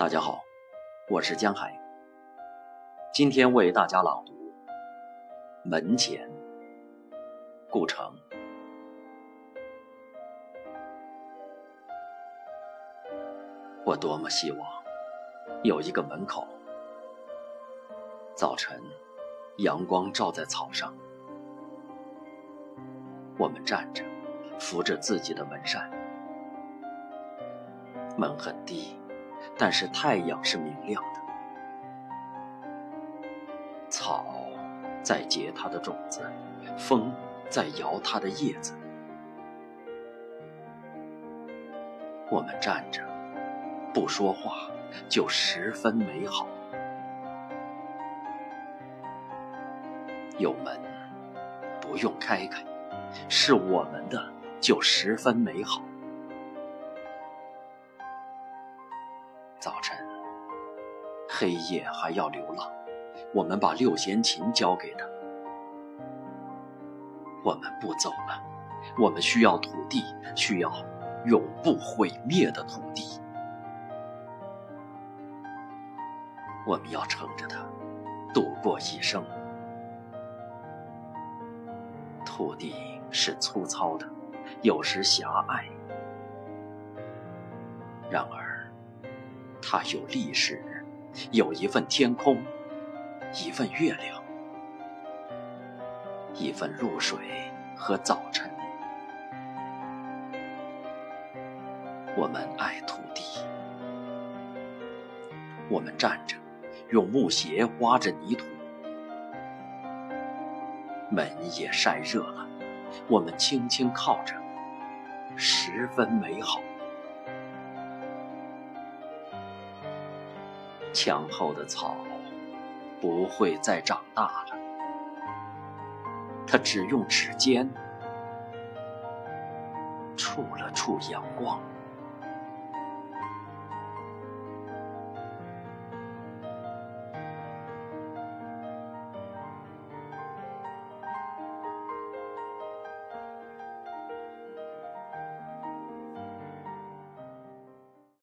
大家好，我是江海。今天为大家朗读《门前》，顾城。我多么希望有一个门口，早晨阳光照在草上，我们站着，扶着自己的门扇，门很低。但是太阳是明亮的，草在结它的种子，风在摇它的叶子。我们站着，不说话，就十分美好。有门，不用开开，是我们的，就十分美好。早晨，黑夜还要流浪，我们把六弦琴交给他。我们不走了，我们需要土地，需要永不毁灭的土地。我们要撑着它，度过一生。土地是粗糙的，有时狭隘，然而。它有历史，有一份天空，一份月亮，一份露水和早晨。我们爱土地，我们站着，用木鞋挖着泥土。门也晒热了，我们轻轻靠着，十分美好。墙后的草不会再长大了，他只用指尖触了触阳光。